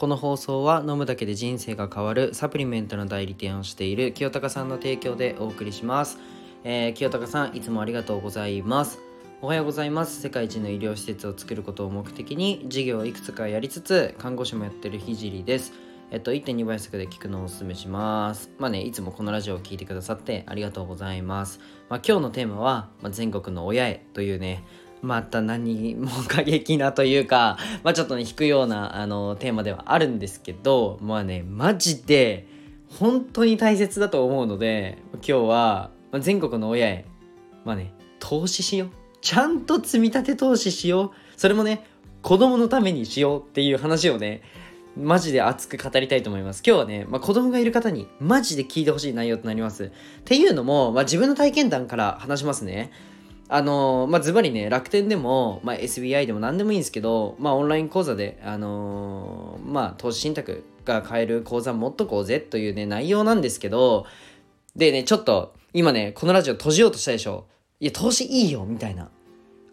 この放送は飲むだけで人生が変わるサプリメントの代理店をしている清高さんの提供でお送りします、えー、清高さんいつもありがとうございますおはようございます世界一の医療施設を作ることを目的に事業をいくつかやりつつ看護師もやってるひじりですえっと、1.2倍速で聞くのをおすすめします。まあね、いつもこのラジオを聴いてくださってありがとうございます。まあ、今日のテーマは、まあ、全国の親へというね、また何も過激なというか、まあちょっとね、引くようなあのテーマではあるんですけど、まあね、マジで本当に大切だと思うので、今日は、まあ、全国の親へ、まあね、投資しよう。ちゃんと積み立て投資しよう。それもね、子供のためにしようっていう話をね、マジで熱く語りたいと思います。今日はね、まあ、子供がいる方にマジで聞いてほしい内容となります。っていうのも、まあ、自分の体験談から話しますね。あの、まあ、ズバリね、楽天でも、まあ、SBI でも何でもいいんですけど、まあ、オンライン講座で、あのー、まあ、投資信託が買える講座持っとこうぜというね、内容なんですけど、でね、ちょっと、今ね、このラジオ閉じようとしたでしょ。いや、投資いいよ、みたいな。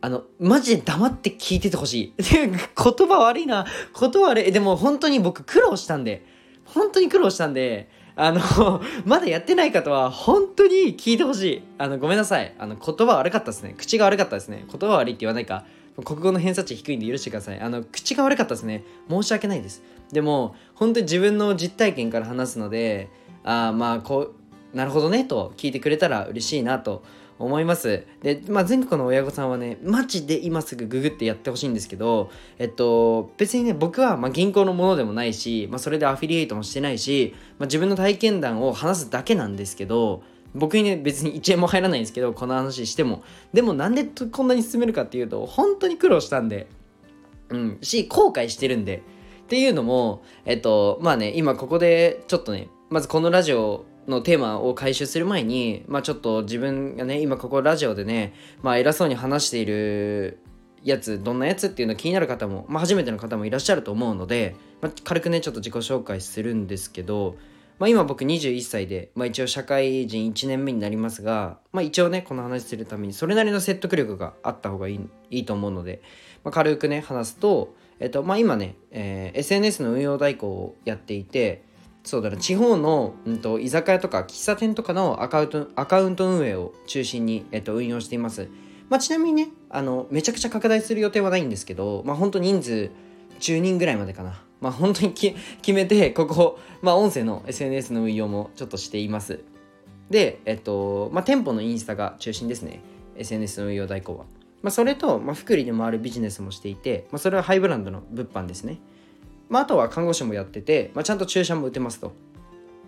あの、マジで黙って聞いててほしい。言葉悪いな。言葉悪い。でも本当に僕苦労したんで、本当に苦労したんで、あの、まだやってない方は本当に聞いてほしい。あの、ごめんなさい。あの、言葉悪かったですね。口が悪かったですね。言葉悪いって言わないか。国語の偏差値低いんで許してください。あの、口が悪かったですね。申し訳ないです。でも、本当に自分の実体験から話すので、ああ、まあ、こう、なるほどね、と聞いてくれたら嬉しいなと思います。で、まあ、全国の親御さんはね、マジで今すぐググってやってほしいんですけど、えっと、別にね、僕はま銀行のものでもないし、まあ、それでアフィリエイトもしてないし、まあ、自分の体験談を話すだけなんですけど、僕にね、別に1円も入らないんですけど、この話しても。でもなんでこんなに進めるかっていうと、本当に苦労したんで、うん、し、後悔してるんで。っていうのも、えっと、まあね、今ここでちょっとね、まずこのラジオのテーマを回収する前に、まあ、ちょっと自分がね今ここラジオでね、まあ、偉そうに話しているやつどんなやつっていうの気になる方も、まあ、初めての方もいらっしゃると思うので、まあ、軽くねちょっと自己紹介するんですけど、まあ、今僕21歳で、まあ、一応社会人1年目になりますが、まあ、一応ねこの話するためにそれなりの説得力があった方がいいいいと思うので、まあ、軽くね話すと、えっとまあ、今ね、えー、SNS の運用代行をやっていてそうだな地方の、うんと、居酒屋とか喫茶店とかのアカウントアカウント運営を中心に、えっと、運用しています、まあ、ちなみにねあのめちゃくちゃ拡大する予定はないんですけど、まあ、本当人数10人ぐらいまでかな。まあ本当に決めてここ、まあ、音声の SNS の運用もちょっとしています。でえっとまあ店舗のインスタが中心ですね。SNS の運用代行は。まあ、それと、まあ、福利でもあるビジネスもしていて、まあ、それはハイブランドの物販ですね。まあ、あとは看護師もやってて、まあ、ちゃんと注射も打てますと。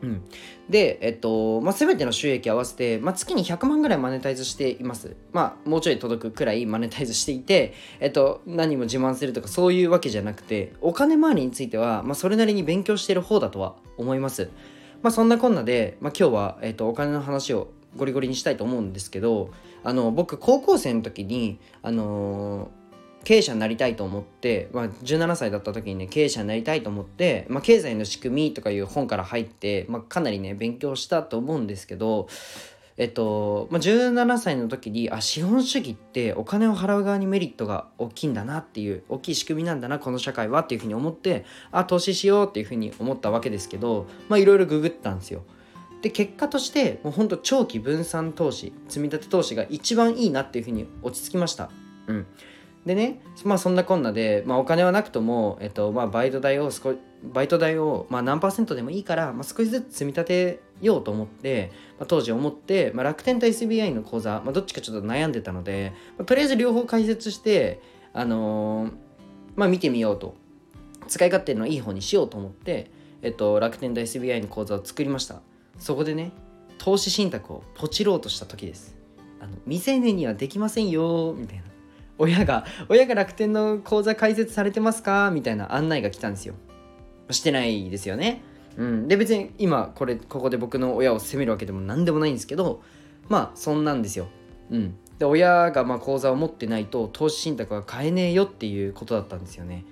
うん、で、えっと、まあ、全ての収益合わせて、まあ、月に100万ぐらいマネタイズしています。まあ、もうちょい届くくらいマネタイズしていて、えっと、何も自慢するとかそういうわけじゃなくて、お金回りについては、まあ、それなりに勉強している方だとは思います。まあ、そんなこんなで、まあ、今日は、えっと、お金の話をゴリゴリにしたいと思うんですけど、あの、僕、高校生の時に、あの経営者になりたいと思って、まあ、17歳だった時にね経営者になりたいと思って、まあ、経済の仕組みとかいう本から入って、まあ、かなりね勉強したと思うんですけどえっと、まあ、17歳の時にあ資本主義ってお金を払う側にメリットが大きいんだなっていう大きい仕組みなんだなこの社会はっていうふうに思ってあ投資しようっていうふうに思ったわけですけどいろいろググったんですよ。で結果としてもうほんと長期分散投資積み立て投資が一番いいなっていうふうに落ち着きました。うんでねまあそんなこんなで、まあ、お金はなくとも、えっとまあ、バイト代を少バイト代を、まあ、何パーセントでもいいから、まあ、少しずつ積み立てようと思って、まあ、当時思って、まあ、楽天と SBI の口座、まあ、どっちかちょっと悩んでたので、まあ、とりあえず両方解説してあのー、まあ見てみようと。使い勝手のいい方にしようと思って、えっと、楽天と SBI の口座を作りました。そこでね投資信託をポチろうとした時です。あの未成年にはできませんよみたいな。親が、親が楽天の口座開設されてますか？みたいな案内が来たんですよ。してないですよね。うん。で、別に今、これ、ここで僕の親を責めるわけでも何でもないんですけど、まあ、そんなんですよ。うん。で、親がまあ口座を持ってないと、投資信託は買えねえよっていうことだったんですよね。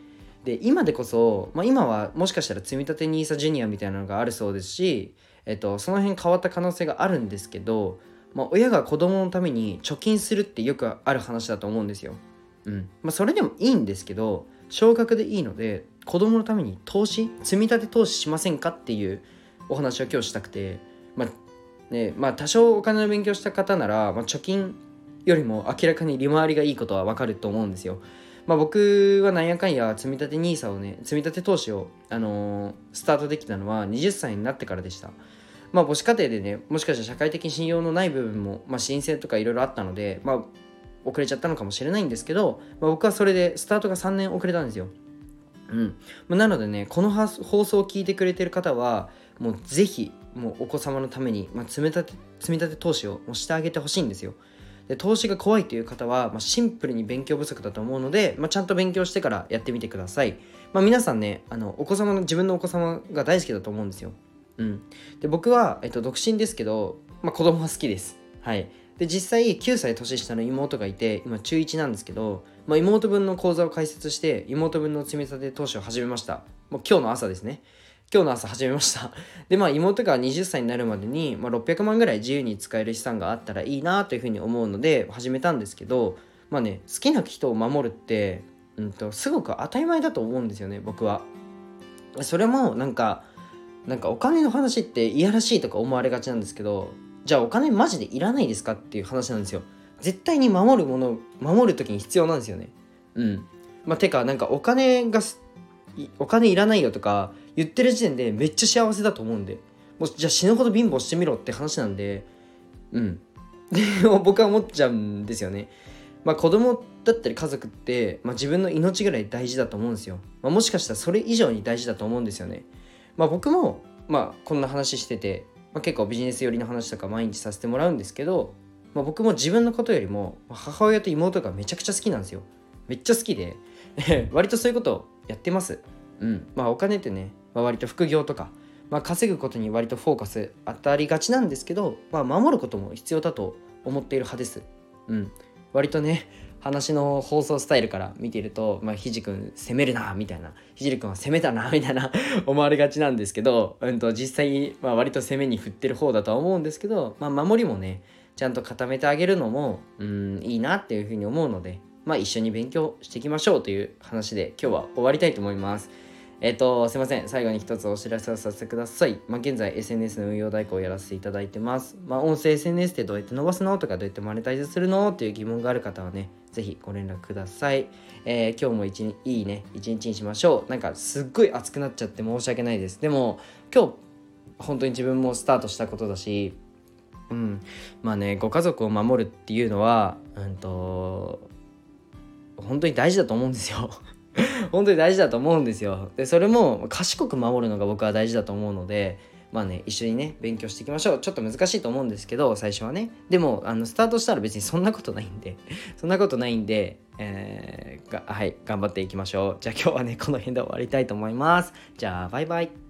で、今でこそ、まあ、今はもしかしたら積立 NISA ジュニアみたいなのがあるそうですし、えっと、その辺変わった可能性があるんですけど、まあ、親が子供のために貯金するってよくある話だと思うんですよ。うんまあ、それでもいいんですけど少額でいいので子供のために投資積み立て投資しませんかっていうお話を今日したくてまあねまあ多少お金の勉強した方なら、まあ、貯金よりも明らかに利回りがいいことはわかると思うんですよ。まあ、僕はなんやかんや積み立て NISA をね積み立て投資を、あのー、スタートできたのは20歳になってからでした。まあ母子家庭でねもしかしたら社会的信用のない部分も、まあ、申請とかいろいろあったので、まあ、遅れちゃったのかもしれないんですけど、まあ、僕はそれでスタートが3年遅れたんですよ。うん、なのでねこの放送を聞いてくれてる方はもうぜひもうお子様のために、まあ、積み立て積み立て投資をしてあげてほしいんですよ。で投資が怖いという方は、まあ、シンプルに勉強不足だと思うので、まあ、ちゃんと勉強してからやってみてください。まあ、皆さんねあのお子様の自分のお子様が大好きだと思うんですよ。うん、で僕は、えっと、独身ですけど、まあ、子供が好きです。はい、で実際9歳年下の妹がいて今中1なんですけど、まあ、妹分の口座を開設して妹分の積み立て投資を始めました。もう今日の朝ですね。今日の朝始めました。でまあ妹が20歳になるまでに、まあ、600万ぐらい自由に使える資産があったらいいなというふうに思うので始めたんですけどまあね好きな人を守るって、うんと、すごく当たり前だと思うんですよね僕は。それもなんかなんかお金の話っていやらしいとか思われがちなんですけどじゃあお金マジでいらないですかっていう話なんですよ。絶対に守るもの守る時に必要なんですよね。うん。まあてかなんかお金がお金いらないよとか言ってる時点でめっちゃ幸せだと思うんで。もうじゃあ死ぬほど貧乏してみろって話なんで。うん。で僕は思っちゃうんですよね。まあ子供だったり家族って、まあ、自分の命ぐらい大事だと思うんですよ、まあ、もしかしたらそれ以上に大事だと思うんですよね。まあ僕もまあこんな話してて、まあ、結構ビジネス寄りの話とか毎日させてもらうんですけど、まあ、僕も自分のことよりも母親と妹がめちゃくちゃ好きなんですよ。めっちゃ好きで 割とそういうことをやってます。うん。まあお金ってねまあ、割と副業とか、まあ、稼ぐことに割とフォーカス当たりがちなんですけど、まあ、守ることも必要だと思っている派です。うん、割とね話の放送スタイルから見てると、まあ、ひじくん攻めるなみたいなひじりくんは攻めたな みたいな思われがちなんですけど、うん、と実際、まあ、割と攻めに振ってる方だとは思うんですけど、まあ、守りもねちゃんと固めてあげるのもうんいいなっていうふうに思うので、まあ、一緒に勉強していきましょうという話で今日は終わりたいと思います。えっ、と、すいません。最後に一つお知らせをさせてください。まあ、現在 SNS の運用代行をやらせていただいてます。まあ、音声 SNS ってどうやって伸ばすのとかどうやってマネタイズするのっていう疑問がある方はね、ぜひご連絡ください。えー、今日も一日いいね、一日にしましょう。なんかすっごい熱くなっちゃって申し訳ないです。でも、今日、本当に自分もスタートしたことだし、うん、まあね、ご家族を守るっていうのは、うんと、本当に大事だと思うんですよ。本当に大事だと思うんですよでそれも賢く守るのが僕は大事だと思うのでまあね一緒にね勉強していきましょう。ちょっと難しいと思うんですけど最初はね。でもあのスタートしたら別にそんなことないんで。そんなことないんでえー、はい頑張っていきましょう。じゃあ今日はねこの辺で終わりたいと思います。じゃあバイバイ。